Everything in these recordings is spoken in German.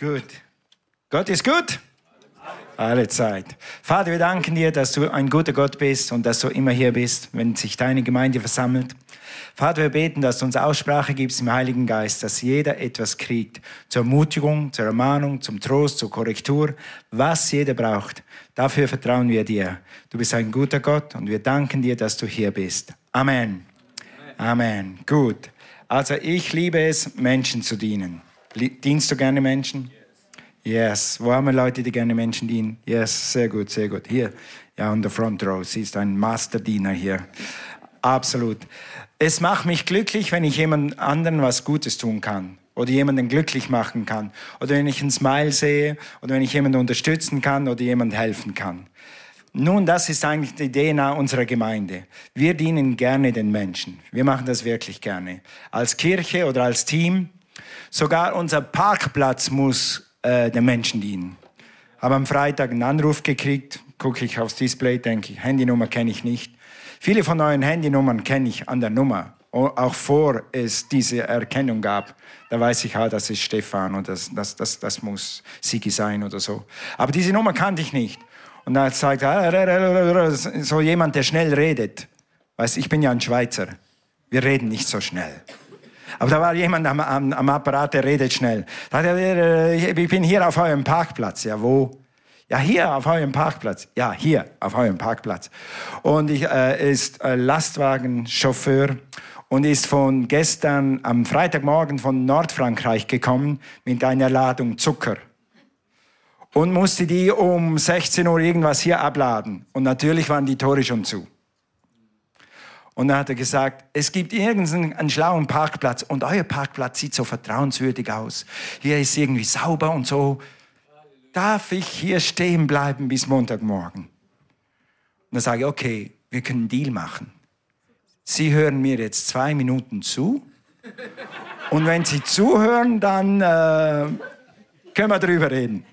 Gut. Gott ist gut. Alle Zeit. Vater, wir danken dir, dass du ein guter Gott bist und dass du immer hier bist, wenn sich deine Gemeinde versammelt. Vater, wir beten, dass du uns Aussprache gibst im Heiligen Geist, dass jeder etwas kriegt. Zur Ermutigung, zur Ermahnung, zum Trost, zur Korrektur, was jeder braucht. Dafür vertrauen wir dir. Du bist ein guter Gott und wir danken dir, dass du hier bist. Amen. Amen. Gut. Also ich liebe es, Menschen zu dienen. Dienst du gerne Menschen? Yes. Wo haben wir Leute, die gerne Menschen dienen? Yes, sehr gut, sehr gut. Hier, ja, on the front row. Sie ist ein Masterdiener hier. Absolut. Es macht mich glücklich, wenn ich jemand anderen was Gutes tun kann oder jemanden glücklich machen kann oder wenn ich ein Smile sehe oder wenn ich jemanden unterstützen kann oder jemand helfen kann. Nun, das ist eigentlich die DNA unserer Gemeinde. Wir dienen gerne den Menschen. Wir machen das wirklich gerne. Als Kirche oder als Team. Sogar unser Parkplatz muss äh, den Menschen dienen. Habe am Freitag einen Anruf gekriegt, gucke ich aufs Display, denke ich, Handynummer kenne ich nicht. Viele von euren Handynummern kenne ich an der Nummer, auch vor es diese Erkennung gab. Da weiß ich, ah, das ist Stefan und das, das, das, das muss Sigi sein oder so. Aber diese Nummer kannte ich nicht. Und dann sagt er, so jemand, der schnell redet. Weißt, ich bin ja ein Schweizer. Wir reden nicht so schnell. Aber da war jemand am, am, am Apparat, der redet schnell. Da hat er, ich bin hier auf eurem Parkplatz. Ja, wo? Ja, hier auf eurem Parkplatz. Ja, hier auf eurem Parkplatz. Und ich äh, ist äh, Lastwagenchauffeur und ist von gestern am Freitagmorgen von Nordfrankreich gekommen mit einer Ladung Zucker. Und musste die um 16 Uhr irgendwas hier abladen. Und natürlich waren die Tore schon zu. Und dann hat er gesagt, es gibt irgendeinen schlauen Parkplatz und euer Parkplatz sieht so vertrauenswürdig aus. Hier ist irgendwie sauber und so. Darf ich hier stehen bleiben bis Montagmorgen? Und dann sage ich, okay, wir können einen Deal machen. Sie hören mir jetzt zwei Minuten zu. Und wenn Sie zuhören, dann äh, können wir drüber reden.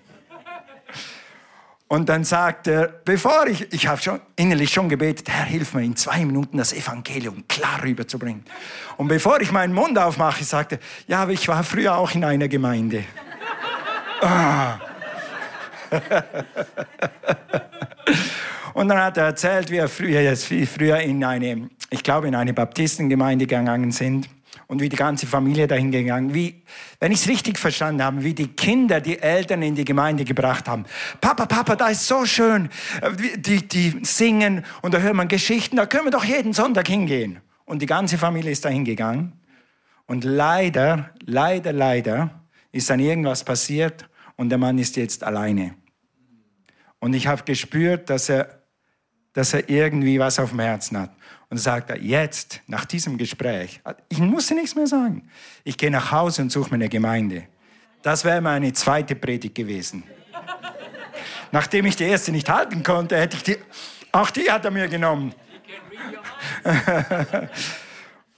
Und dann sagt er, bevor ich, ich habe schon innerlich schon gebetet, Herr, hilf mir in zwei Minuten das Evangelium klar rüberzubringen. Und bevor ich meinen Mund aufmache, sagte, ja, aber ich war früher auch in einer Gemeinde. Ah. Und dann hat er erzählt, wie er früher, jetzt viel früher in eine, ich glaube, in eine Baptistengemeinde gegangen sind und wie die ganze Familie dahin gegangen, wie, wenn ich es richtig verstanden habe, wie die Kinder die Eltern in die Gemeinde gebracht haben. Papa, Papa, da ist so schön. Die, die singen und da hört man Geschichten, da können wir doch jeden Sonntag hingehen. Und die ganze Familie ist dahin gegangen. Und leider, leider, leider ist dann irgendwas passiert und der Mann ist jetzt alleine. Und ich habe gespürt, dass er, dass er irgendwie was auf dem Herzen hat und sagt er, jetzt, nach diesem Gespräch, ich musste nichts mehr sagen. Ich gehe nach Hause und suche mir eine Gemeinde. Das wäre meine zweite Predigt gewesen. Nachdem ich die erste nicht halten konnte, hätte ich die, auch die hat er mir genommen.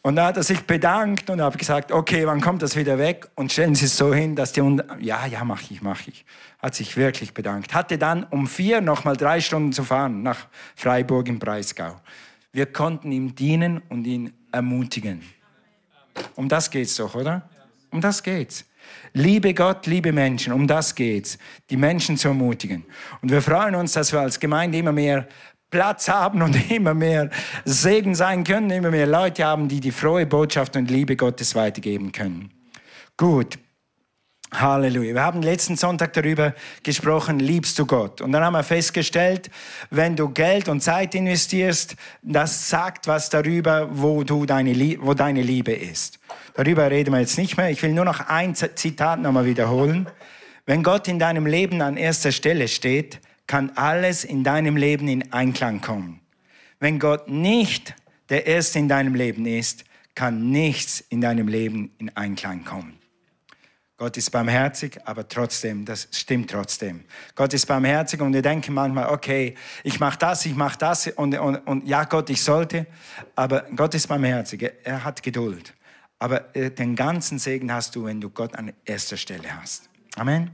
und da hat er sich bedankt und habe gesagt, okay, wann kommt das wieder weg? Und stellen Sie es so hin, dass die, ja, ja, mache ich, mache ich. Hat sich wirklich bedankt. Hatte dann um vier noch mal drei Stunden zu fahren nach Freiburg im Breisgau. Wir konnten ihm dienen und ihn ermutigen. Um das geht's doch, oder? Um das geht's. Liebe Gott, liebe Menschen, um das geht's. Die Menschen zu ermutigen. Und wir freuen uns, dass wir als Gemeinde immer mehr Platz haben und immer mehr Segen sein können, immer mehr Leute haben, die die frohe Botschaft und Liebe Gottes weitergeben können. Gut. Halleluja. Wir haben letzten Sonntag darüber gesprochen, liebst du Gott? Und dann haben wir festgestellt, wenn du Geld und Zeit investierst, das sagt was darüber, wo, du deine, wo deine Liebe ist. Darüber reden wir jetzt nicht mehr. Ich will nur noch ein Zitat nochmal wiederholen. Wenn Gott in deinem Leben an erster Stelle steht, kann alles in deinem Leben in Einklang kommen. Wenn Gott nicht der Erste in deinem Leben ist, kann nichts in deinem Leben in Einklang kommen. Gott ist barmherzig, aber trotzdem, das stimmt trotzdem. Gott ist barmherzig und wir denken manchmal, okay, ich mache das, ich mache das und, und, und ja, Gott, ich sollte, aber Gott ist barmherzig, er hat Geduld. Aber äh, den ganzen Segen hast du, wenn du Gott an erster Stelle hast. Amen.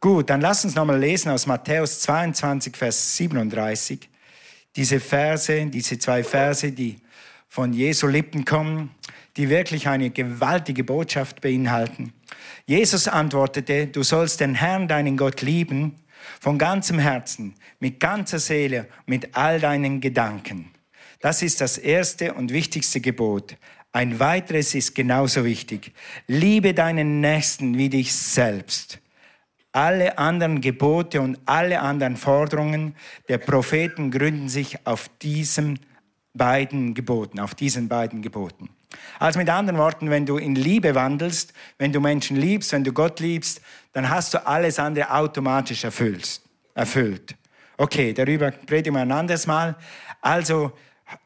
Gut, dann lass uns nochmal lesen aus Matthäus 22, Vers 37. Diese Verse, diese zwei Verse, die von Jesu Lippen kommen die wirklich eine gewaltige Botschaft beinhalten. Jesus antwortete, du sollst den Herrn, deinen Gott, lieben, von ganzem Herzen, mit ganzer Seele, mit all deinen Gedanken. Das ist das erste und wichtigste Gebot. Ein weiteres ist genauso wichtig. Liebe deinen Nächsten wie dich selbst. Alle anderen Gebote und alle anderen Forderungen der Propheten gründen sich auf diesen beiden Geboten, auf diesen beiden Geboten. Also mit anderen Worten, wenn du in Liebe wandelst, wenn du Menschen liebst, wenn du Gott liebst, dann hast du alles andere automatisch erfüllt. erfüllt. Okay, darüber reden wir ein anderes Mal. Also,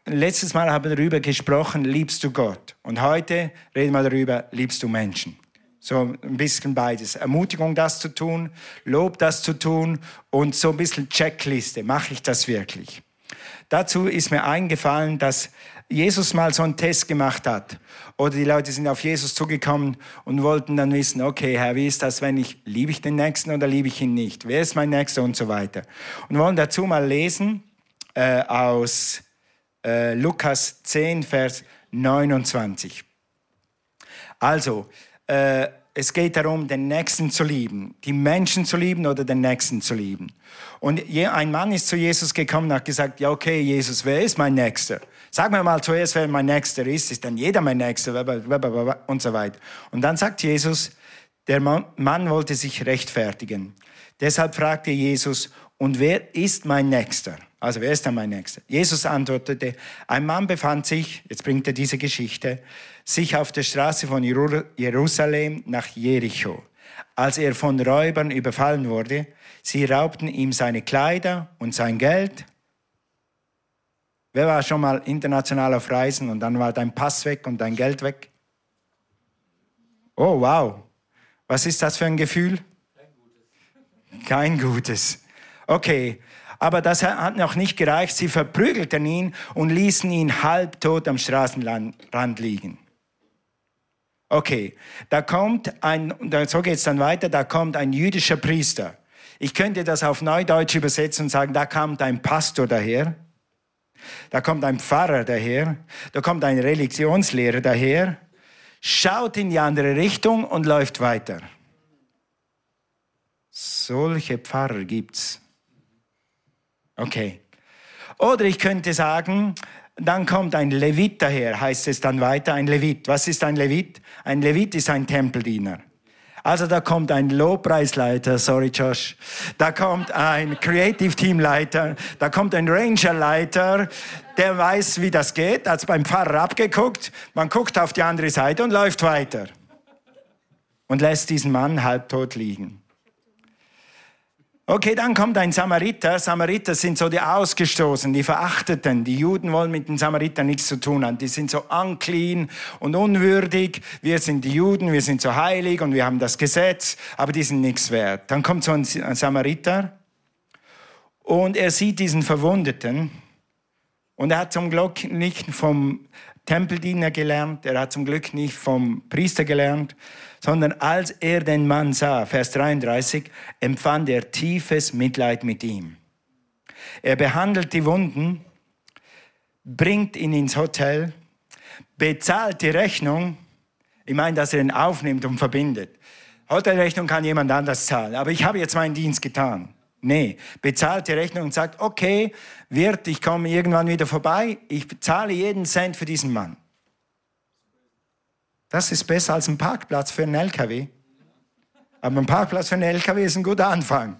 letztes Mal haben wir darüber gesprochen, liebst du Gott. Und heute reden wir darüber, liebst du Menschen. So ein bisschen beides. Ermutigung, das zu tun, Lob, das zu tun und so ein bisschen Checkliste. Mache ich das wirklich? Dazu ist mir eingefallen, dass Jesus mal so einen Test gemacht hat. Oder die Leute sind auf Jesus zugekommen und wollten dann wissen, okay, Herr, wie ist das, wenn ich, liebe ich den Nächsten oder liebe ich ihn nicht? Wer ist mein Nächster und so weiter. Und wollen dazu mal lesen äh, aus äh, Lukas 10, Vers 29. Also, äh, es geht darum, den Nächsten zu lieben, die Menschen zu lieben oder den Nächsten zu lieben. Und ein Mann ist zu Jesus gekommen und hat gesagt, ja okay, Jesus, wer ist mein Nächster? Sag mir mal zuerst, wer mein Nächster ist. Ist dann jeder mein Nächster? Und so weiter. Und dann sagt Jesus, der Mann wollte sich rechtfertigen. Deshalb fragte Jesus, und wer ist mein Nächster? Also wer ist dann mein Nächster? Jesus antwortete, ein Mann befand sich, jetzt bringt er diese Geschichte, sich auf der Straße von Jerusalem nach Jericho. Als er von Räubern überfallen wurde, sie raubten ihm seine Kleider und sein Geld. Wer war schon mal international auf Reisen und dann war dein Pass weg und dein Geld weg? Oh, wow. Was ist das für ein Gefühl? Kein gutes. Okay, aber das hat noch nicht gereicht. Sie verprügelten ihn und ließen ihn halbtot am Straßenrand liegen. Okay, da kommt ein, so geht es dann weiter, da kommt ein jüdischer Priester. Ich könnte das auf Neudeutsch übersetzen und sagen, da kommt ein Pastor daher, da kommt ein Pfarrer daher, da kommt ein Religionslehrer daher, schaut in die andere Richtung und läuft weiter. Solche Pfarrer gibt's. Okay. Oder ich könnte sagen, dann kommt ein Levit daher, heißt es dann weiter, ein Levit. Was ist ein Levit? Ein Levit ist ein Tempeldiener. Also da kommt ein Lobpreisleiter, sorry Josh, da kommt ein Creative Teamleiter, da kommt ein Rangerleiter, der weiß, wie das geht, hat beim Pfarrer abgeguckt, man guckt auf die andere Seite und läuft weiter und lässt diesen Mann halbtot liegen. Okay, dann kommt ein Samariter. Samariter sind so die Ausgestoßenen, die Verachteten. Die Juden wollen mit den Samaritern nichts zu tun haben. Die sind so unclean und unwürdig. Wir sind die Juden, wir sind so heilig und wir haben das Gesetz, aber die sind nichts wert. Dann kommt so ein Samariter und er sieht diesen Verwundeten und er hat zum Glück nicht vom Tempeldiener gelernt, er hat zum Glück nicht vom Priester gelernt, sondern als er den Mann sah, Vers 33, empfand er tiefes Mitleid mit ihm. Er behandelt die Wunden, bringt ihn ins Hotel, bezahlt die Rechnung, ich meine, dass er ihn aufnimmt und verbindet. Hotelrechnung kann jemand anders zahlen, aber ich habe jetzt meinen Dienst getan. Nee, bezahlt die Rechnung und sagt, okay, Wirt, ich komme irgendwann wieder vorbei, ich bezahle jeden Cent für diesen Mann. Das ist besser als ein Parkplatz für einen LKW. Aber ein Parkplatz für einen LKW ist ein guter Anfang.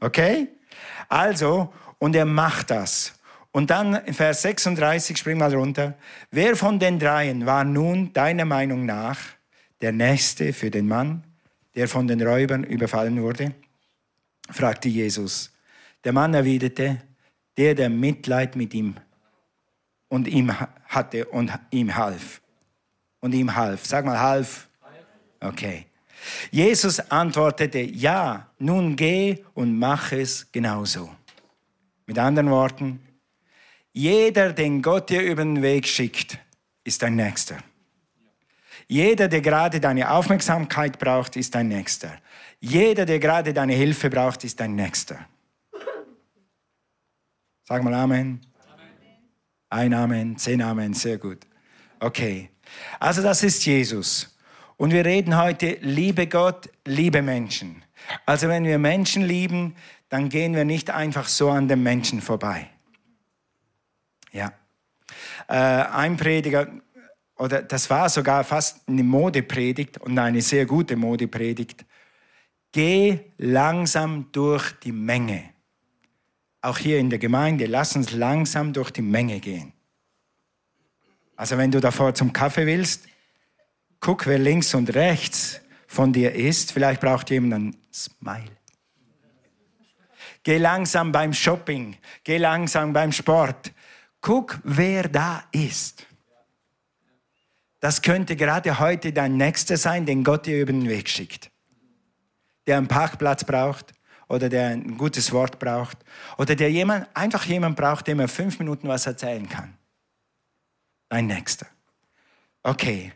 Okay? Also, und er macht das. Und dann in Vers 36, spring mal runter. Wer von den dreien war nun deiner Meinung nach der Nächste für den Mann, der von den Räubern überfallen wurde? fragte Jesus. Der Mann erwiderte, der, der Mitleid mit ihm und ihm hatte und ihm half und ihm half. Sag mal, half. Okay. Jesus antwortete, ja, nun geh und mach es genauso. Mit anderen Worten, jeder, den Gott dir über den Weg schickt, ist dein Nächster. Jeder, der gerade deine Aufmerksamkeit braucht, ist dein Nächster. Jeder, der gerade deine Hilfe braucht, ist dein Nächster. Sag mal Amen. Amen. Ein Amen, zehn Amen, sehr gut. Okay. Also das ist Jesus. Und wir reden heute, liebe Gott, liebe Menschen. Also wenn wir Menschen lieben, dann gehen wir nicht einfach so an den Menschen vorbei. Ja. Äh, ein Prediger, oder das war sogar fast eine Modepredigt und eine sehr gute Modepredigt. Geh langsam durch die Menge. Auch hier in der Gemeinde, lass uns langsam durch die Menge gehen. Also wenn du davor zum Kaffee willst, guck, wer links und rechts von dir ist. Vielleicht braucht jemand einen Smile. Geh langsam beim Shopping, geh langsam beim Sport. Guck, wer da ist. Das könnte gerade heute dein Nächster sein, den Gott dir über den Weg schickt. Der einen Parkplatz braucht oder der ein gutes Wort braucht oder der jemand, einfach jemand braucht, dem er fünf Minuten was erzählen kann. Dein Nächster. Okay.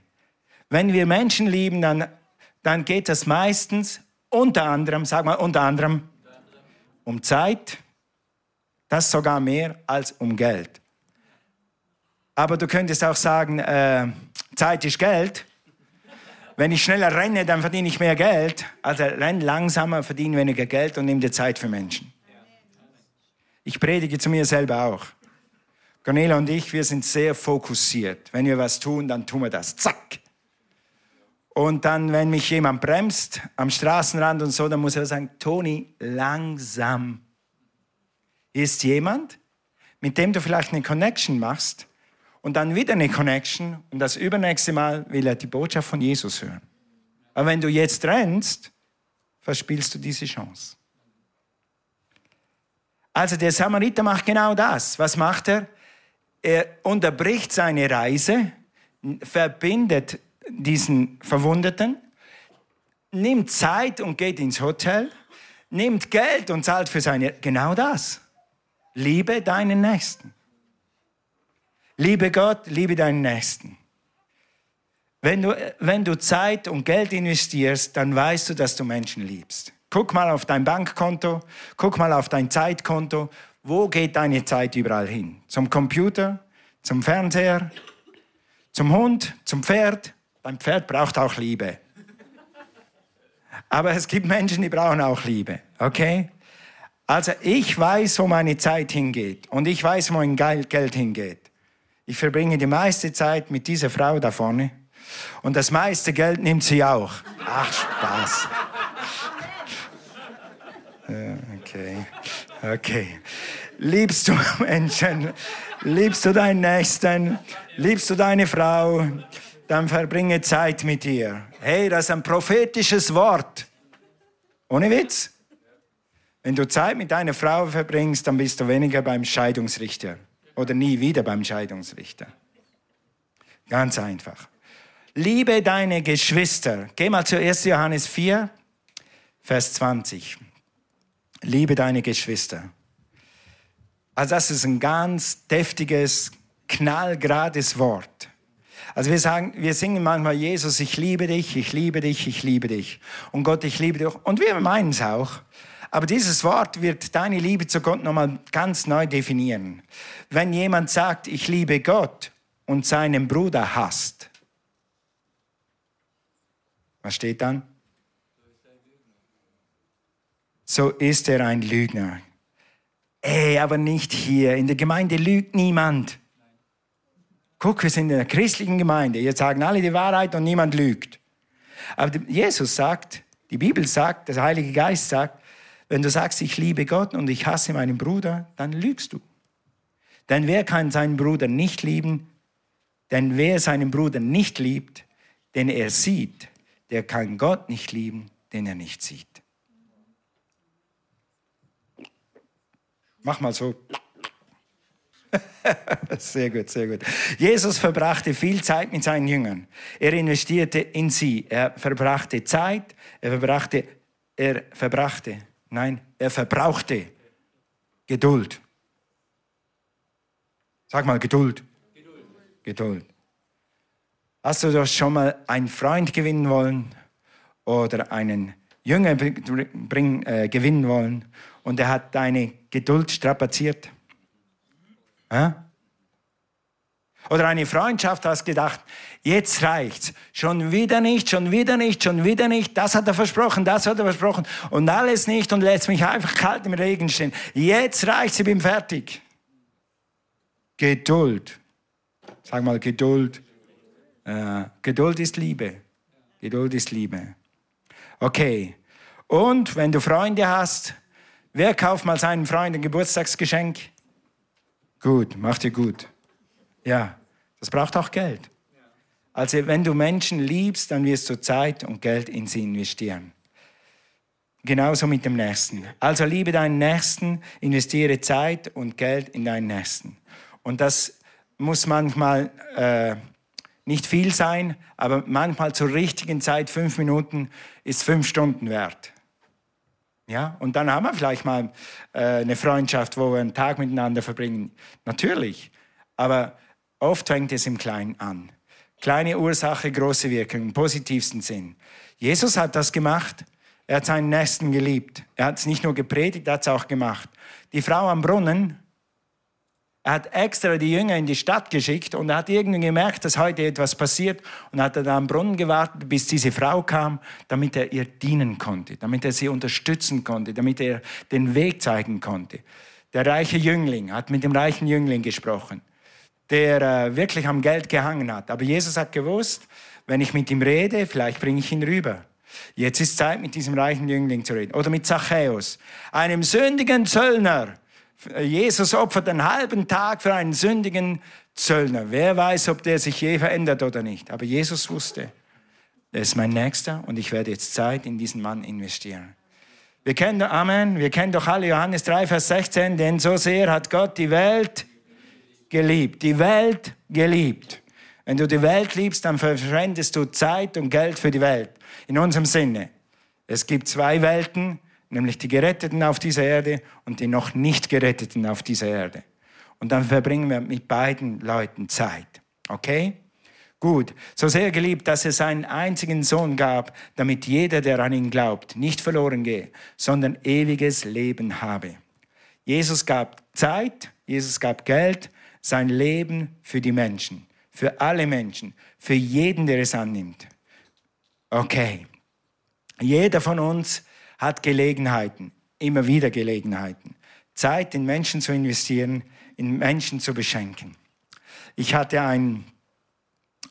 Wenn wir Menschen lieben, dann, dann geht das meistens unter anderem, sag mal unter anderem, um Zeit, das sogar mehr als um Geld. Aber du könntest auch sagen, äh, Zeit ist Geld. Wenn ich schneller renne, dann verdiene ich mehr Geld. Also renn langsamer, verdiene weniger Geld und nimm dir Zeit für Menschen. Ich predige zu mir selber auch. Cornelia und ich, wir sind sehr fokussiert. Wenn wir was tun, dann tun wir das. Zack. Und dann, wenn mich jemand bremst am Straßenrand und so, dann muss er sagen, Toni, langsam. Ist jemand, mit dem du vielleicht eine Connection machst und dann wieder eine Connection und das übernächste Mal will er die Botschaft von Jesus hören. Aber wenn du jetzt rennst, verspielst du diese Chance. Also der Samariter macht genau das. Was macht er? Er unterbricht seine Reise, verbindet diesen Verwundeten, nimmt Zeit und geht ins Hotel, nimmt Geld und zahlt für seine, genau das. Liebe deinen Nächsten. Liebe Gott, liebe deinen Nächsten. Wenn du, wenn du Zeit und Geld investierst, dann weißt du, dass du Menschen liebst. Guck mal auf dein Bankkonto, guck mal auf dein Zeitkonto. Wo geht deine Zeit überall hin? Zum Computer, zum Fernseher, zum Hund, zum Pferd? Beim Pferd braucht auch Liebe. Aber es gibt Menschen, die brauchen auch Liebe. Okay? Also ich weiß, wo meine Zeit hingeht und ich weiß, wo mein Geld hingeht. Ich verbringe die meiste Zeit mit dieser Frau da vorne. Und das meiste Geld nimmt sie auch. Ach, Spaß. Okay, okay. Liebst du Menschen? Liebst du deinen Nächsten? Liebst du deine Frau? Dann verbringe Zeit mit ihr. Hey, das ist ein prophetisches Wort. Ohne Witz. Wenn du Zeit mit deiner Frau verbringst, dann bist du weniger beim Scheidungsrichter oder nie wieder beim Scheidungsrichter. Ganz einfach. Liebe deine Geschwister. Geh mal zu 1. Johannes 4, Vers 20. Liebe deine Geschwister. Also das ist ein ganz deftiges, knallgerades Wort. Also wir sagen, wir singen manchmal, Jesus, ich liebe dich, ich liebe dich, ich liebe dich. Und Gott, ich liebe dich. Und wir meinen es auch. Aber dieses Wort wird deine Liebe zu Gott nochmal ganz neu definieren. Wenn jemand sagt, ich liebe Gott und seinen Bruder hasst, was steht dann? So ist er ein Lügner. Ey, aber nicht hier. In der Gemeinde lügt niemand. Guck, wir sind in einer christlichen Gemeinde. Jetzt sagen alle die Wahrheit und niemand lügt. Aber Jesus sagt, die Bibel sagt, der Heilige Geist sagt, wenn du sagst, ich liebe Gott und ich hasse meinen Bruder, dann lügst du. Denn wer kann seinen Bruder nicht lieben? Denn wer seinen Bruder nicht liebt, den er sieht, der kann Gott nicht lieben, den er nicht sieht. Mach mal so. sehr gut, sehr gut. Jesus verbrachte viel Zeit mit seinen Jüngern. Er investierte in sie. Er verbrachte Zeit, er verbrachte, er verbrachte Nein, er verbrauchte Geduld. Sag mal Geduld. Geduld. Geduld. Hast du doch schon mal einen Freund gewinnen wollen oder einen Jünger bring, äh, gewinnen wollen und er hat deine Geduld strapaziert? Ja? Oder eine Freundschaft, hast gedacht, jetzt reicht's. Schon wieder nicht, schon wieder nicht, schon wieder nicht. Das hat er versprochen, das hat er versprochen. Und alles nicht und lässt mich einfach kalt im Regen stehen. Jetzt reicht's, ich bin fertig. Geduld. Sag mal Geduld. Äh, Geduld ist Liebe. Geduld ist Liebe. Okay. Und wenn du Freunde hast, wer kauft mal seinen Freund ein Geburtstagsgeschenk? Gut, macht dir gut. Ja, das braucht auch Geld. Also wenn du Menschen liebst, dann wirst du Zeit und Geld in sie investieren. Genauso mit dem Nächsten. Also liebe deinen Nächsten, investiere Zeit und Geld in deinen Nächsten. Und das muss manchmal äh, nicht viel sein, aber manchmal zur richtigen Zeit, fünf Minuten, ist fünf Stunden wert. Ja, und dann haben wir vielleicht mal äh, eine Freundschaft, wo wir einen Tag miteinander verbringen. Natürlich. Aber oft fängt es im Kleinen an. Kleine Ursache, große Wirkung im positivsten Sinn. Jesus hat das gemacht. Er hat seinen Nächsten geliebt. Er hat es nicht nur gepredigt, er hat es auch gemacht. Die Frau am Brunnen, er hat extra die Jünger in die Stadt geschickt und er hat irgendwie gemerkt, dass heute etwas passiert und hat dann am Brunnen gewartet, bis diese Frau kam, damit er ihr dienen konnte, damit er sie unterstützen konnte, damit er den Weg zeigen konnte. Der reiche Jüngling hat mit dem reichen Jüngling gesprochen, der äh, wirklich am Geld gehangen hat. Aber Jesus hat gewusst, wenn ich mit ihm rede, vielleicht bringe ich ihn rüber. Jetzt ist Zeit, mit diesem reichen Jüngling zu reden. Oder mit Zachäus, einem sündigen Zöllner Jesus opfert einen halben Tag für einen sündigen Zöllner. Wer weiß, ob der sich je verändert oder nicht. Aber Jesus wusste, er ist mein Nächster und ich werde jetzt Zeit in diesen Mann investieren. Wir kennen, Amen, wir kennen doch alle Johannes 3, Vers 16, denn so sehr hat Gott die Welt geliebt. Die Welt geliebt. Wenn du die Welt liebst, dann verschwendest du Zeit und Geld für die Welt. In unserem Sinne. Es gibt zwei Welten, nämlich die Geretteten auf dieser Erde und die noch nicht Geretteten auf dieser Erde. Und dann verbringen wir mit beiden Leuten Zeit. Okay? Gut, so sehr geliebt, dass er seinen einzigen Sohn gab, damit jeder, der an ihn glaubt, nicht verloren gehe, sondern ewiges Leben habe. Jesus gab Zeit, Jesus gab Geld, sein Leben für die Menschen, für alle Menschen, für jeden, der es annimmt. Okay, jeder von uns hat Gelegenheiten, immer wieder Gelegenheiten. Zeit in Menschen zu investieren, in Menschen zu beschenken. Ich hatte ein,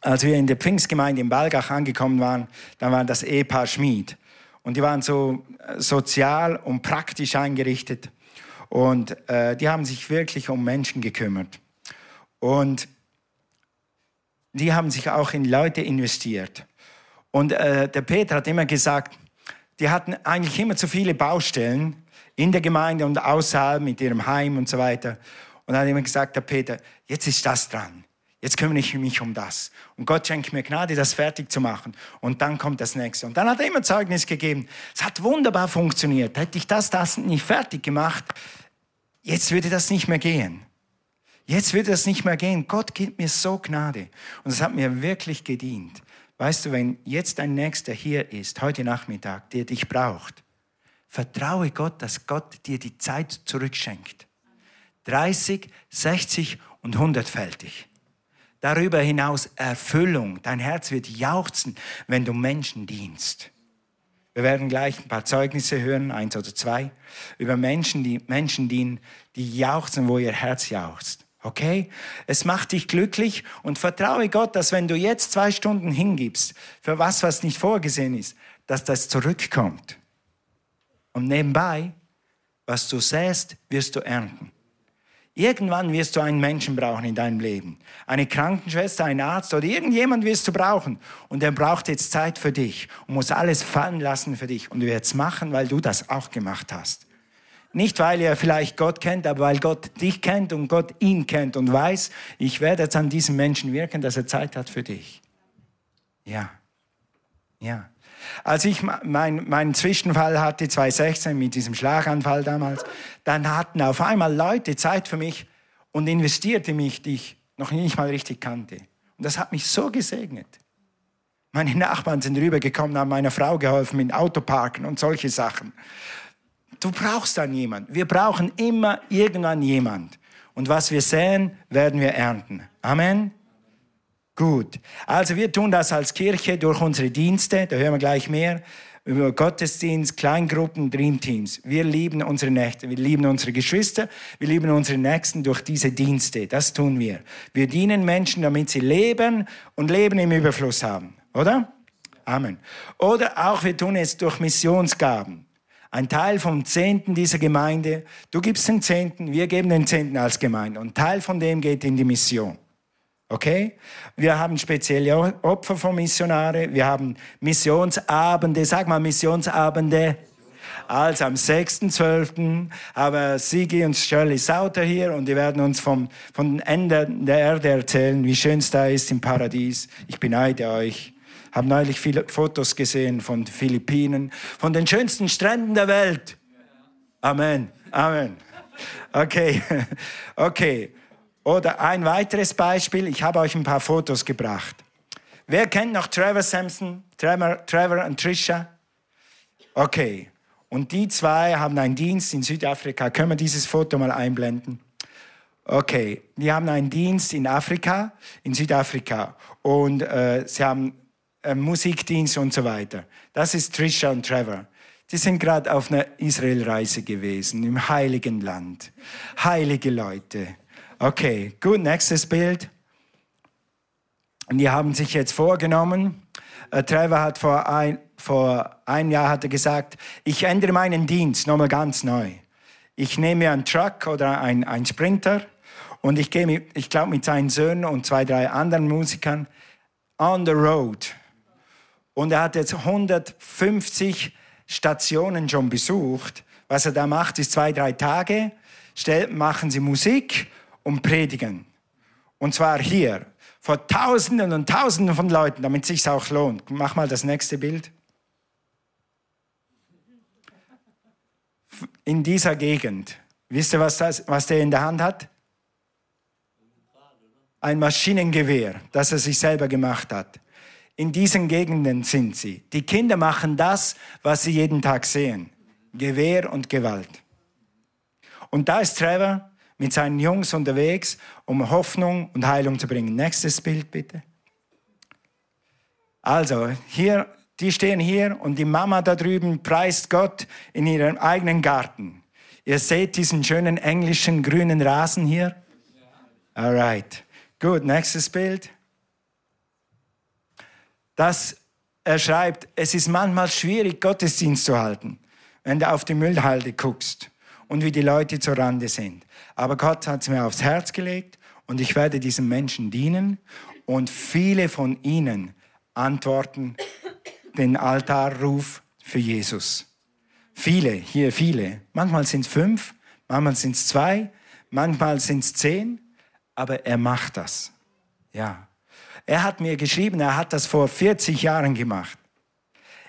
als wir in der Pfingstgemeinde in Balgach angekommen waren, da war das Ehepaar Schmied. Und die waren so äh, sozial und praktisch eingerichtet. Und äh, die haben sich wirklich um Menschen gekümmert. Und die haben sich auch in Leute investiert. Und äh, der Peter hat immer gesagt, die hatten eigentlich immer zu viele Baustellen in der Gemeinde und außerhalb mit ihrem Heim und so weiter. Und dann hat immer gesagt, der Peter, jetzt ist das dran. Jetzt kümmere ich mich um das. Und Gott schenkt mir Gnade, das fertig zu machen. Und dann kommt das nächste. Und dann hat er immer Zeugnis gegeben. Es hat wunderbar funktioniert. Hätte ich das, das nicht fertig gemacht, jetzt würde das nicht mehr gehen. Jetzt würde das nicht mehr gehen. Gott gibt mir so Gnade. Und es hat mir wirklich gedient. Weißt du, wenn jetzt dein Nächster hier ist, heute Nachmittag, der dich braucht, vertraue Gott, dass Gott dir die Zeit zurückschenkt. 30, 60 und 100-fältig. Darüber hinaus Erfüllung. Dein Herz wird jauchzen, wenn du Menschen dienst. Wir werden gleich ein paar Zeugnisse hören, eins oder zwei, über Menschen, die Menschen dienen, die jauchzen, wo ihr Herz jauchzt. Okay? Es macht dich glücklich und vertraue Gott, dass wenn du jetzt zwei Stunden hingibst für was, was nicht vorgesehen ist, dass das zurückkommt. Und nebenbei, was du säst, wirst du ernten. Irgendwann wirst du einen Menschen brauchen in deinem Leben. Eine Krankenschwester, einen Arzt oder irgendjemand wirst du brauchen. Und er braucht jetzt Zeit für dich und muss alles fallen lassen für dich. Und du wirst es machen, weil du das auch gemacht hast. Nicht, weil er vielleicht Gott kennt, aber weil Gott dich kennt und Gott ihn kennt und weiß, ich werde jetzt an diesem Menschen wirken, dass er Zeit hat für dich. Ja. Ja. Als ich meinen mein Zwischenfall hatte, 2016, mit diesem Schlaganfall damals, dann hatten auf einmal Leute Zeit für mich und investierte mich, die ich noch nicht mal richtig kannte. Und das hat mich so gesegnet. Meine Nachbarn sind rübergekommen, haben meiner Frau geholfen mit Autoparken und solche Sachen. Du brauchst dann jemand. Wir brauchen immer irgendwann jemand. Und was wir säen, werden wir ernten. Amen. Gut. Also wir tun das als Kirche durch unsere Dienste, da hören wir gleich mehr, über Gottesdienst, Kleingruppen, Dreamteams. Wir lieben unsere Nächte, wir lieben unsere Geschwister, wir lieben unsere Nächsten durch diese Dienste. Das tun wir. Wir dienen Menschen, damit sie leben und Leben im Überfluss haben. Oder? Amen. Oder auch wir tun es durch Missionsgaben. Ein Teil vom Zehnten dieser Gemeinde, du gibst den Zehnten, wir geben den Zehnten als Gemeinde und Teil von dem geht in die Mission. Okay? Wir haben spezielle Opfer von Missionare, wir haben Missionsabende, sag mal Missionsabende. Also am 6.12. haben Sigi und Shirley Sauter hier und die werden uns vom, von Ende der Erde erzählen, wie schön es da ist im Paradies. Ich beneide euch habe neulich viele Fotos gesehen von den Philippinen, von den schönsten Stränden der Welt. Amen. Amen. Okay. Okay. Oder ein weiteres Beispiel. Ich habe euch ein paar Fotos gebracht. Wer kennt noch Trevor Sampson? Trevor, Trevor und Trisha? Okay. Und die zwei haben einen Dienst in Südafrika. Können wir dieses Foto mal einblenden? Okay, die haben einen Dienst in Afrika, in Südafrika. Und äh, sie haben äh, Musikdienst und so weiter. Das ist Trisha und Trevor. Die sind gerade auf einer Israelreise gewesen, im heiligen Land. Heilige Leute. Okay, gut, nächstes Bild. Und die haben sich jetzt vorgenommen, äh, Trevor hat vor ein, vor einem Jahr hat er gesagt, ich ändere meinen Dienst nochmal ganz neu. Ich nehme einen Truck oder einen Sprinter und ich gehe, ich glaube, mit seinen Söhnen und zwei, drei anderen Musikern on the road und er hat jetzt 150 Stationen schon besucht. Was er da macht, ist zwei, drei Tage, machen sie Musik und predigen. Und zwar hier, vor Tausenden und Tausenden von Leuten, damit es sich auch lohnt. Mach mal das nächste Bild. In dieser Gegend. Wisst ihr, was, das, was der in der Hand hat? Ein Maschinengewehr, das er sich selber gemacht hat. In diesen Gegenden sind sie. Die Kinder machen das, was sie jeden Tag sehen. Gewehr und Gewalt. Und da ist Trevor mit seinen Jungs unterwegs, um Hoffnung und Heilung zu bringen. Nächstes Bild bitte. Also, hier, die stehen hier und die Mama da drüben preist Gott in ihrem eigenen Garten. Ihr seht diesen schönen englischen grünen Rasen hier? Alright. Gut, nächstes Bild dass er schreibt, es ist manchmal schwierig, Gottesdienst zu halten, wenn du auf die Müllhalde guckst und wie die Leute zur Rande sind. Aber Gott hat es mir aufs Herz gelegt und ich werde diesen Menschen dienen und viele von ihnen antworten den Altarruf für Jesus. Viele, hier viele. Manchmal sind es fünf, manchmal sind es zwei, manchmal sind es zehn, aber er macht das. Ja. Er hat mir geschrieben, er hat das vor 40 Jahren gemacht.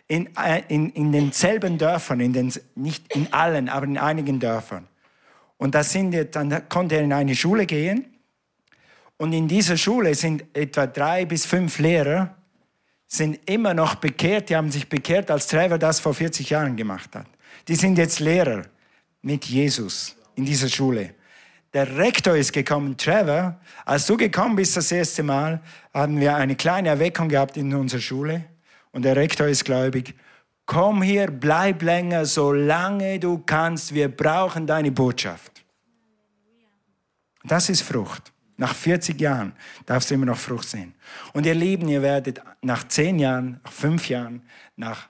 In, äh, in, in denselben Dörfern, in den, nicht in allen, aber in einigen Dörfern. Und da sind, dann konnte er in eine Schule gehen. Und in dieser Schule sind etwa drei bis fünf Lehrer, sind immer noch bekehrt, die haben sich bekehrt, als Trevor das vor 40 Jahren gemacht hat. Die sind jetzt Lehrer mit Jesus in dieser Schule. Der Rektor ist gekommen, Trevor. Als du gekommen bist das erste Mal, haben wir eine kleine Erweckung gehabt in unserer Schule. Und der Rektor ist gläubig. Komm hier, bleib länger, solange du kannst. Wir brauchen deine Botschaft. Das ist Frucht. Nach 40 Jahren darfst du immer noch Frucht sehen. Und ihr Lieben, ihr werdet nach 10 Jahren, nach 5 Jahren, nach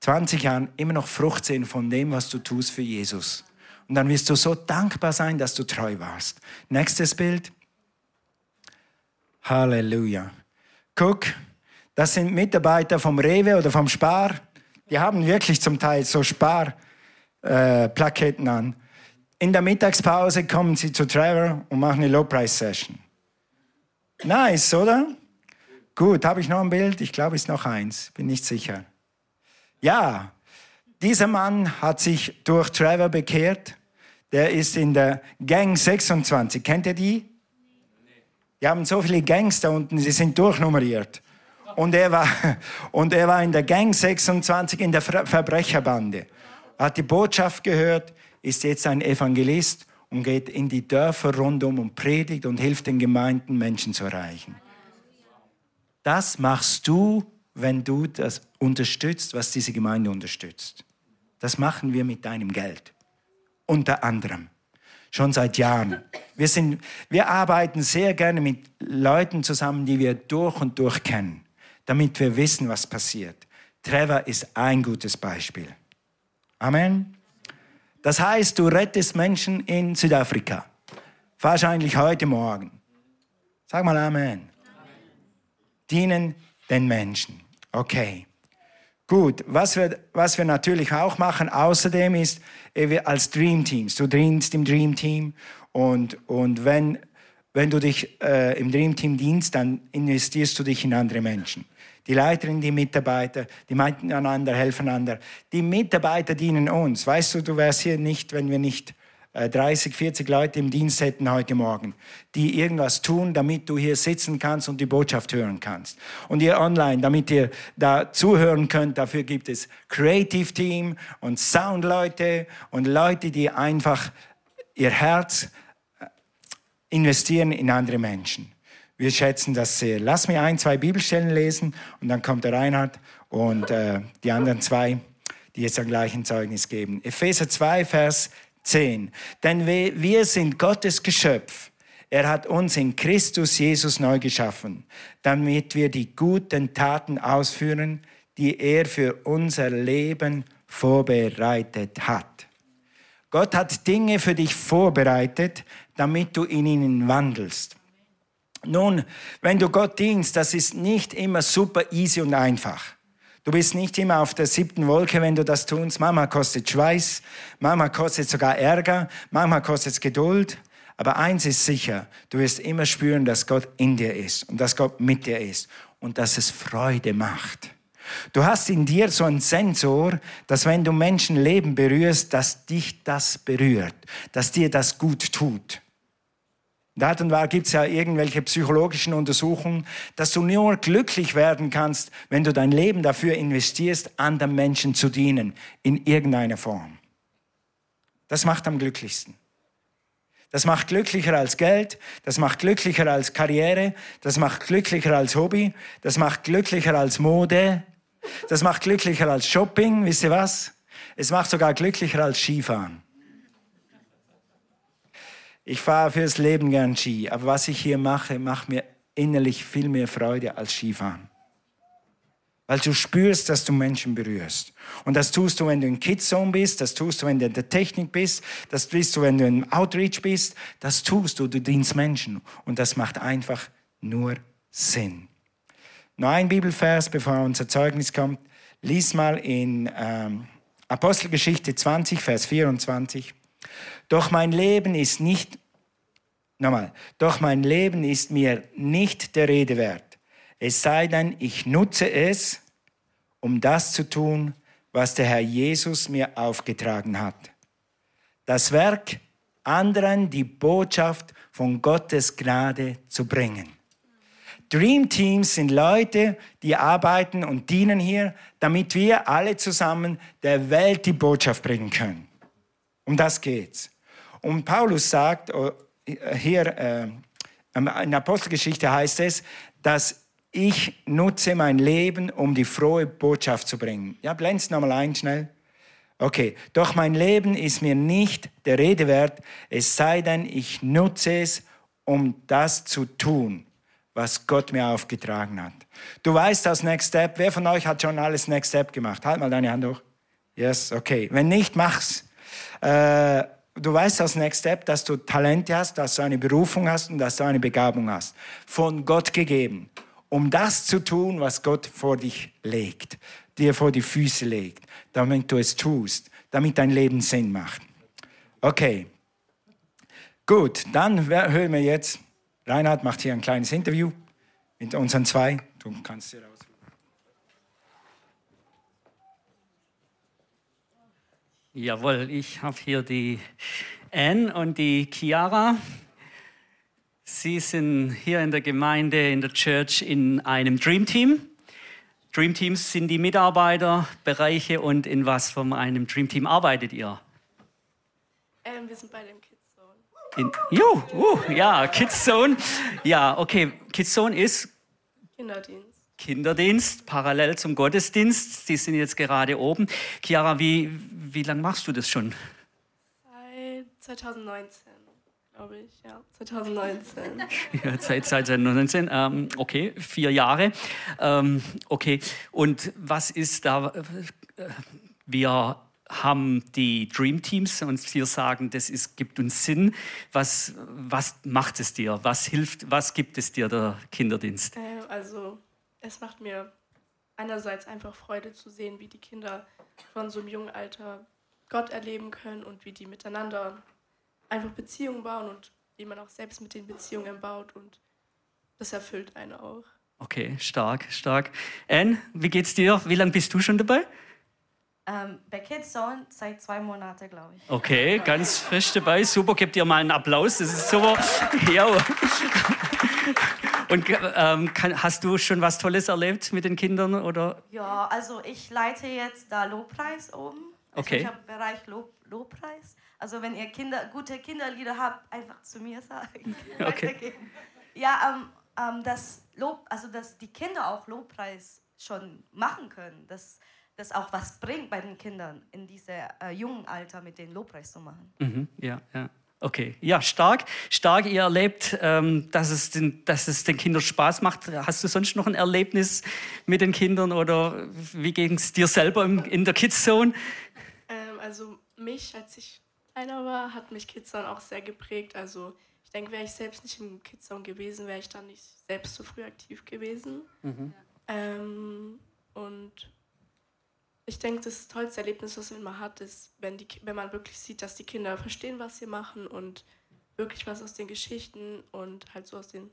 20 Jahren immer noch Frucht sehen von dem, was du tust für Jesus. Und dann wirst du so dankbar sein, dass du treu warst. Nächstes Bild. Halleluja. Guck, das sind Mitarbeiter vom Rewe oder vom Spar. Die haben wirklich zum Teil so Sparplaketten äh, an. In der Mittagspause kommen sie zu Trevor und machen eine Low-Price-Session. Nice, oder? Gut, habe ich noch ein Bild? Ich glaube, es ist noch eins. Bin nicht sicher. Ja, dieser Mann hat sich durch Trevor bekehrt der ist in der Gang 26. Kennt ihr die? Die haben so viele Gangs da unten, sie sind durchnummeriert. Und er war, und er war in der Gang 26 in der Verbrecherbande. Hat die Botschaft gehört, ist jetzt ein Evangelist und geht in die Dörfer rundum und predigt und hilft den Gemeinden, Menschen zu erreichen. Das machst du, wenn du das unterstützt, was diese Gemeinde unterstützt. Das machen wir mit deinem Geld. Unter anderem. Schon seit Jahren. Wir, sind, wir arbeiten sehr gerne mit Leuten zusammen, die wir durch und durch kennen, damit wir wissen, was passiert. Trevor ist ein gutes Beispiel. Amen. Das heißt, du rettest Menschen in Südafrika. Wahrscheinlich heute Morgen. Sag mal Amen. Amen. Dienen den Menschen. Okay. Gut, was wir, was wir natürlich auch machen außerdem ist, als Dream Teams, du dienst im Dream Team und, und wenn, wenn du dich äh, im Dream Team dienst, dann investierst du dich in andere Menschen. Die Leiterin, die Mitarbeiter, die miteinander helfen einander. Die Mitarbeiter dienen uns. Weißt du, du wärst hier nicht, wenn wir nicht 30, äh, 40 Leute im Dienst hätten heute Morgen, die irgendwas tun, damit du hier sitzen kannst und die Botschaft hören kannst. Und ihr online, damit ihr da zuhören könnt, dafür gibt es Creative Team und Soundleute und Leute, die einfach ihr Herz äh, investieren in andere Menschen. Wir schätzen das sehr. Lass mir ein, zwei Bibelstellen lesen und dann kommt der Reinhard und äh, die anderen zwei, die jetzt ein gleichen Zeugnis geben. Epheser 2, Vers 10. Denn wir sind Gottes Geschöpf. Er hat uns in Christus Jesus neu geschaffen, damit wir die guten Taten ausführen, die er für unser Leben vorbereitet hat. Gott hat Dinge für dich vorbereitet, damit du in ihnen wandelst. Nun, wenn du Gott dienst, das ist nicht immer super easy und einfach. Du bist nicht immer auf der siebten Wolke, wenn du das tust. Mama kostet Schweiß, Mama kostet sogar Ärger, Mama kostet Geduld. Aber eins ist sicher, du wirst immer spüren, dass Gott in dir ist und dass Gott mit dir ist und dass es Freude macht. Du hast in dir so einen Sensor, dass wenn du Menschenleben berührst, dass dich das berührt, dass dir das gut tut. Wahr gibt es ja irgendwelche psychologischen Untersuchungen, dass du nur glücklich werden kannst, wenn du dein Leben dafür investierst, anderen Menschen zu dienen, in irgendeiner Form. Das macht am glücklichsten. Das macht glücklicher als Geld, das macht glücklicher als Karriere, das macht glücklicher als Hobby, das macht glücklicher als Mode, das macht glücklicher als Shopping, wisst ihr was? Es macht sogar glücklicher als Skifahren. Ich fahre fürs Leben gern Ski, aber was ich hier mache, macht mir innerlich viel mehr Freude als Skifahren. Weil du spürst, dass du Menschen berührst. Und das tust du, wenn du in Kidzone bist, das tust du, wenn du in der Technik bist, das tust du, wenn du im Outreach bist, das tust du, du dienst Menschen. Und das macht einfach nur Sinn. Noch ein Bibelvers, bevor unser Zeugnis kommt. Lies mal in ähm, Apostelgeschichte 20, Vers 24. Doch mein Leben ist nicht, nochmal, doch mein Leben ist mir nicht der Rede wert. Es sei denn, ich nutze es, um das zu tun, was der Herr Jesus mir aufgetragen hat. Das Werk, anderen die Botschaft von Gottes Gnade zu bringen. Dream Teams sind Leute, die arbeiten und dienen hier, damit wir alle zusammen der Welt die Botschaft bringen können. Um das geht's. Und Paulus sagt, oh, hier äh, in der Apostelgeschichte heißt es, dass ich nutze mein Leben, um die frohe Botschaft zu bringen. Ja, blend's nochmal ein, schnell. Okay, doch mein Leben ist mir nicht der Rede wert, es sei denn, ich nutze es, um das zu tun, was Gott mir aufgetragen hat. Du weißt das Next Step. Wer von euch hat schon alles Next Step gemacht? Halt mal deine Hand hoch. Yes, okay. Wenn nicht, mach's. Äh, du weißt als Next Step, dass du Talente hast, dass du eine Berufung hast und dass du eine Begabung hast. Von Gott gegeben. Um das zu tun, was Gott vor dich legt, dir vor die Füße legt, damit du es tust, damit dein Leben Sinn macht. Okay. Gut, dann hören wir jetzt, Reinhard macht hier ein kleines Interview mit unseren zwei. Du kannst dir aus. Jawohl, ich habe hier die Anne und die Chiara. Sie sind hier in der Gemeinde, in der Church in einem Dream Team. Dream Teams sind die Mitarbeiterbereiche und in was von einem Dream Team arbeitet ihr? Ähm, wir sind bei dem Kids Zone. In, jo, uh, ja, Kids Zone. Ja, okay, Kids Zone ist Kinderdienst. Kinderdienst parallel zum Gottesdienst. Sie sind jetzt gerade oben. Chiara, wie, wie lange machst du das schon? Seit 2019, glaube ich. Ja, 2019. Ja, seit, seit 2019. Ähm, okay, vier Jahre. Ähm, okay, und was ist da? Äh, wir haben die Dream Teams und wir sagen, das ist, gibt uns Sinn. Was, was macht es dir? Was hilft, was gibt es dir, der Kinderdienst? Äh, also, es macht mir einerseits einfach Freude zu sehen, wie die Kinder von so einem jungen Alter Gott erleben können und wie die miteinander einfach Beziehungen bauen und wie man auch selbst mit den Beziehungen baut und das erfüllt einen auch. Okay, stark, stark. Anne, wie geht's dir? Wie lange bist du schon dabei? Ähm, bei Kids Zone seit zwei Monaten, glaube ich. Okay, ganz frisch dabei. Super, gebt ihr mal einen Applaus. Das ist super. ja. Und ähm, kann, hast du schon was Tolles erlebt mit den Kindern? Oder? Ja, also ich leite jetzt da Lobpreis oben. Also okay. Ich habe Bereich Lob, Lobpreis. Also wenn ihr Kinder, gute Kinderlieder habt, einfach zu mir sagen. Okay. ja, ähm, ähm, dass, Lob, also dass die Kinder auch Lobpreis schon machen können. Dass, das auch was bringt bei den Kindern in diesem äh, jungen Alter mit den Lobpreis zu machen. Mhm, ja, ja. Okay, ja, stark. Stark, ihr erlebt, ähm, dass, es den, dass es den Kindern Spaß macht. Hast du sonst noch ein Erlebnis mit den Kindern oder wie ging es dir selber im, in der Kids Zone? Ähm, also mich, als ich kleiner war, hat mich Kids Zone auch sehr geprägt. Also ich denke, wäre ich selbst nicht im Kids Zone gewesen, wäre ich dann nicht selbst so früh aktiv gewesen. Mhm. Ähm, und ich denke, das tollste Erlebnis, was man immer hat, ist, wenn, die, wenn man wirklich sieht, dass die Kinder verstehen, was sie machen und wirklich was aus den Geschichten und halt so aus den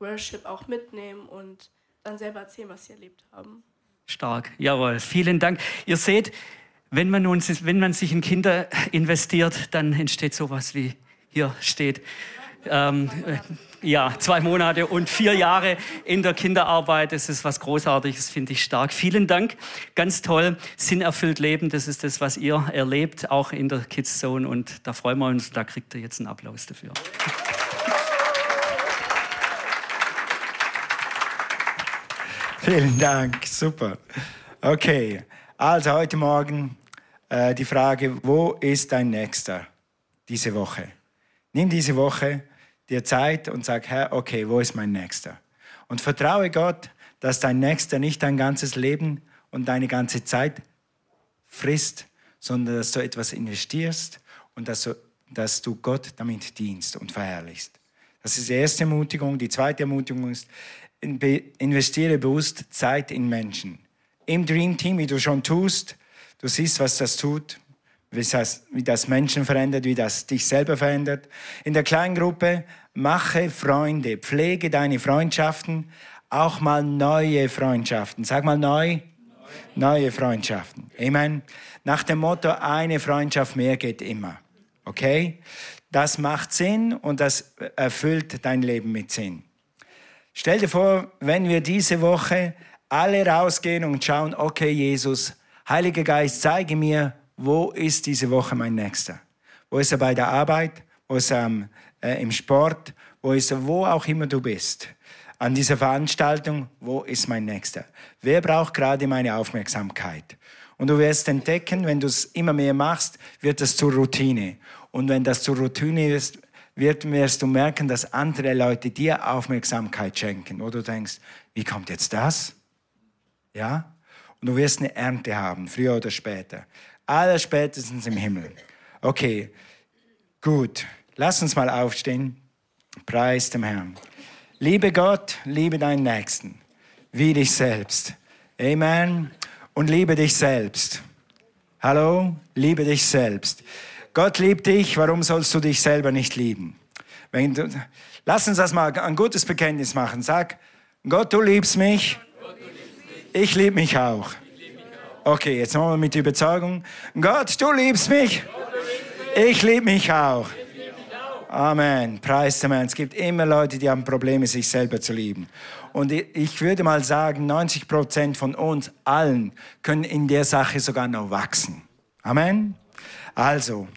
Worship auch mitnehmen und dann selber erzählen, was sie erlebt haben. Stark, jawohl. Vielen Dank. Ihr seht, wenn man, nun, wenn man sich in Kinder investiert, dann entsteht sowas wie hier steht ähm, ja, zwei Monate und vier Jahre in der Kinderarbeit. Das ist was Großartiges, finde ich stark. Vielen Dank, ganz toll. Sinnerfüllt leben, das ist das, was ihr erlebt, auch in der Kids Zone. Und da freuen wir uns, da kriegt ihr jetzt einen Applaus dafür. Vielen Dank, super. Okay, also heute Morgen äh, die Frage, wo ist dein Nächster diese Woche? Nimm diese Woche dir Zeit und sag, Herr, okay, wo ist mein Nächster? Und vertraue Gott, dass dein Nächster nicht dein ganzes Leben und deine ganze Zeit frisst, sondern dass du etwas investierst und dass du, dass du Gott damit dienst und verherrlichst. Das ist die erste Ermutigung. Die zweite Ermutigung ist, investiere bewusst Zeit in Menschen. Im Dream Team, wie du schon tust, du siehst, was das tut, wie das, wie das Menschen verändert, wie das dich selber verändert. In der Kleingruppe mache Freunde, pflege deine Freundschaften, auch mal neue Freundschaften. Sag mal neu. Neu. Neue Freundschaften. Amen. Nach dem Motto, eine Freundschaft mehr geht immer. Okay? Das macht Sinn und das erfüllt dein Leben mit Sinn. Stell dir vor, wenn wir diese Woche alle rausgehen und schauen, okay, Jesus, Heiliger Geist, zeige mir, wo ist diese Woche mein Nächster? Wo ist er bei der Arbeit? Wo ist er äh, im Sport? Wo ist er, wo auch immer du bist? An dieser Veranstaltung, wo ist mein Nächster? Wer braucht gerade meine Aufmerksamkeit? Und du wirst entdecken, wenn du es immer mehr machst, wird das zur Routine. Und wenn das zur Routine ist, wird, wirst du merken, dass andere Leute dir Aufmerksamkeit schenken. Oder du denkst, wie kommt jetzt das? Ja? Und du wirst eine Ernte haben, früher oder später. Aller spätestens im Himmel. Okay, gut. Lass uns mal aufstehen. Preis dem Herrn. Liebe Gott, liebe deinen Nächsten, wie dich selbst. Amen. Und liebe dich selbst. Hallo, liebe dich selbst. Gott liebt dich, warum sollst du dich selber nicht lieben? Du, lass uns das mal ein gutes Bekenntnis machen. Sag, Gott, du liebst mich. Ich liebe mich auch. Okay, jetzt machen wir mit Überzeugung. Gott, du liebst mich. Ich liebe mich auch. Amen. Preis dem Herrn. Es gibt immer Leute, die haben Probleme, sich selber zu lieben. Und ich würde mal sagen, 90 Prozent von uns allen können in der Sache sogar noch wachsen. Amen. Also,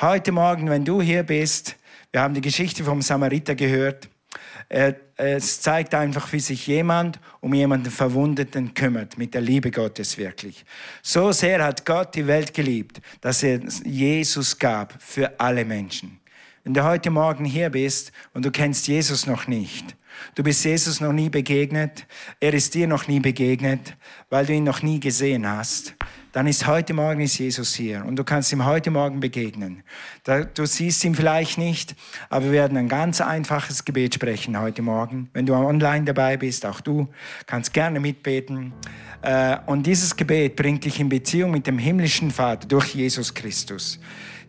heute Morgen, wenn du hier bist, wir haben die Geschichte vom Samariter gehört. Es zeigt einfach, wie sich jemand um jemanden Verwundeten kümmert, mit der Liebe Gottes wirklich. So sehr hat Gott die Welt geliebt, dass er Jesus gab für alle Menschen. Wenn du heute Morgen hier bist und du kennst Jesus noch nicht, du bist Jesus noch nie begegnet, er ist dir noch nie begegnet, weil du ihn noch nie gesehen hast, dann ist heute Morgen ist Jesus hier und du kannst ihm heute Morgen begegnen. Du siehst ihn vielleicht nicht, aber wir werden ein ganz einfaches Gebet sprechen heute Morgen. Wenn du online dabei bist, auch du kannst gerne mitbeten. Äh, und dieses Gebet bringt dich in Beziehung mit dem himmlischen Vater durch Jesus Christus.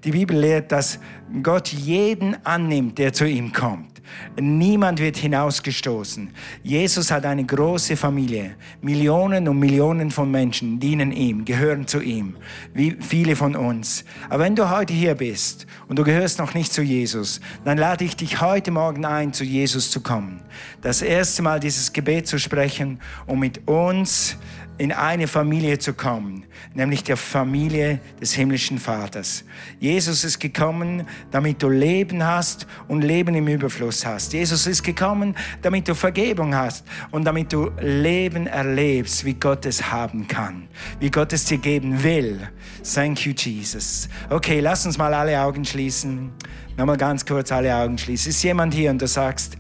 Die Bibel lehrt, dass Gott jeden annimmt, der zu ihm kommt. Niemand wird hinausgestoßen. Jesus hat eine große Familie. Millionen und Millionen von Menschen dienen ihm, gehören zu ihm, wie viele von uns. Aber wenn du heute hier bist und du gehörst noch nicht zu Jesus, dann lade ich dich heute Morgen ein, zu Jesus zu kommen. Das erste Mal dieses Gebet zu sprechen, um mit uns in eine Familie zu kommen, nämlich der Familie des himmlischen Vaters. Jesus ist gekommen, damit du Leben hast und Leben im Überfluss hast. Jesus ist gekommen, damit du Vergebung hast und damit du Leben erlebst, wie Gott es haben kann, wie Gott es dir geben will. Thank you, Jesus. Okay, lass uns mal alle Augen schließen. Nochmal ganz kurz alle Augen schließen. Ist jemand hier und du sagst,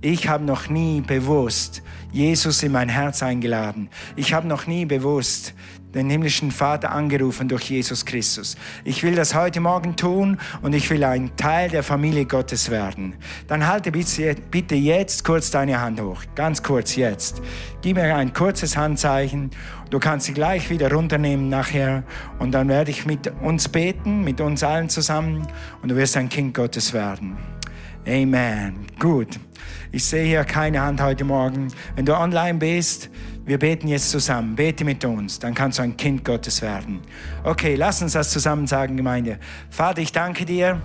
ich habe noch nie bewusst Jesus in mein Herz eingeladen. Ich habe noch nie bewusst den himmlischen Vater angerufen durch Jesus Christus. Ich will das heute Morgen tun und ich will ein Teil der Familie Gottes werden. Dann halte bitte jetzt kurz deine Hand hoch. Ganz kurz jetzt. Gib mir ein kurzes Handzeichen. Du kannst sie gleich wieder runternehmen nachher und dann werde ich mit uns beten, mit uns allen zusammen und du wirst ein Kind Gottes werden. Amen. Gut. Ich sehe hier keine Hand heute Morgen. Wenn du online bist, wir beten jetzt zusammen. Bete mit uns, dann kannst du ein Kind Gottes werden. Okay, lass uns das zusammen sagen, Gemeinde. Vater, ich danke dir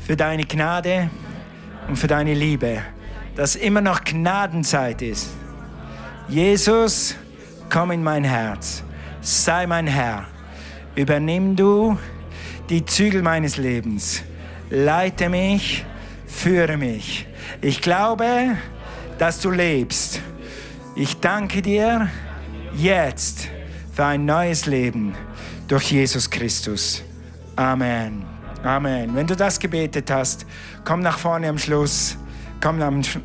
für deine Gnade und für deine Liebe, dass immer noch Gnadenzeit ist. Jesus, komm in mein Herz. Sei mein Herr. Übernimm du die Zügel meines Lebens. Leite mich, führe mich. Ich glaube, dass du lebst. Ich danke dir jetzt für ein neues Leben durch Jesus Christus. Amen. Amen. Wenn du das gebetet hast, komm nach vorne am Schluss. Komm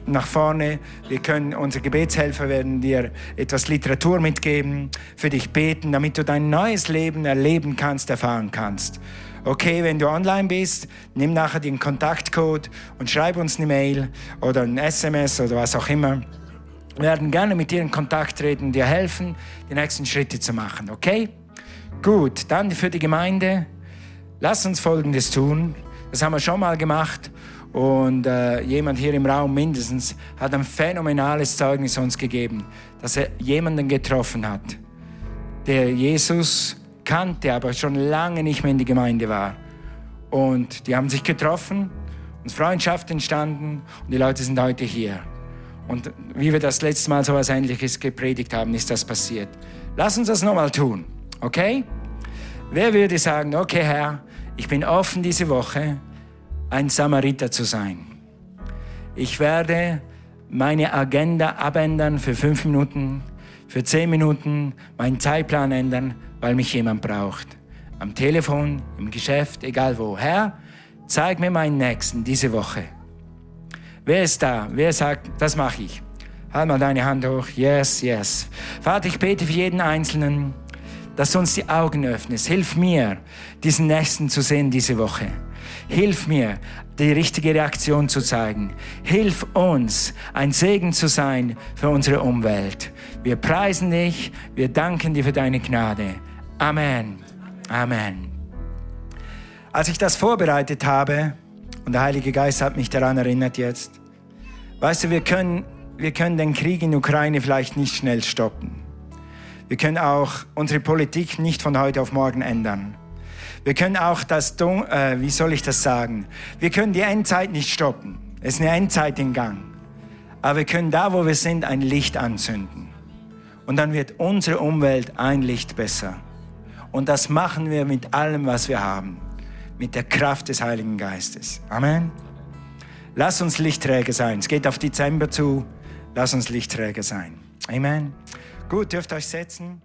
nach vorne. Wir können, unsere Gebetshelfer werden dir etwas Literatur mitgeben, für dich beten, damit du dein neues Leben erleben kannst, erfahren kannst. Okay, wenn du online bist, nimm nachher den Kontaktcode und schreib uns eine Mail oder ein SMS oder was auch immer. Wir werden gerne mit dir in Kontakt treten, dir helfen, die nächsten Schritte zu machen. Okay? Gut, dann für die Gemeinde. Lass uns Folgendes tun. Das haben wir schon mal gemacht. Und äh, jemand hier im Raum mindestens hat ein phänomenales Zeugnis uns gegeben, dass er jemanden getroffen hat, der Jesus kannte, aber schon lange nicht mehr in die Gemeinde war. Und die haben sich getroffen, und Freundschaft entstanden und die Leute sind heute hier. Und wie wir das letzte Mal so etwas Ähnliches gepredigt haben, ist das passiert. Lass uns das nochmal tun, okay? Wer würde sagen, okay Herr, ich bin offen diese Woche, ein Samariter zu sein. Ich werde meine Agenda abändern für fünf Minuten, für zehn Minuten, meinen Zeitplan ändern, weil mich jemand braucht. Am Telefon, im Geschäft, egal wo. Herr, zeig mir meinen Nächsten diese Woche. Wer ist da? Wer sagt, das mache ich? Halt mal deine Hand hoch. Yes, yes. Vater, ich bete für jeden Einzelnen, dass du uns die Augen öffnest. Hilf mir, diesen Nächsten zu sehen diese Woche. Hilf mir, die richtige Reaktion zu zeigen. Hilf uns, ein Segen zu sein für unsere Umwelt. Wir preisen dich, wir danken dir für deine Gnade. Amen. Amen. Als ich das vorbereitet habe, und der Heilige Geist hat mich daran erinnert jetzt, weißt du, wir können, wir können den Krieg in Ukraine vielleicht nicht schnell stoppen. Wir können auch unsere Politik nicht von heute auf morgen ändern. Wir können auch das, äh, wie soll ich das sagen? Wir können die Endzeit nicht stoppen. Es ist eine Endzeit in Gang. Aber wir können da, wo wir sind, ein Licht anzünden. Und dann wird unsere Umwelt ein Licht besser. Und das machen wir mit allem, was wir haben. Mit der Kraft des Heiligen Geistes. Amen. Lass uns Lichtträger sein. Es geht auf Dezember zu. Lass uns Lichtträger sein. Amen. Gut, dürft euch setzen.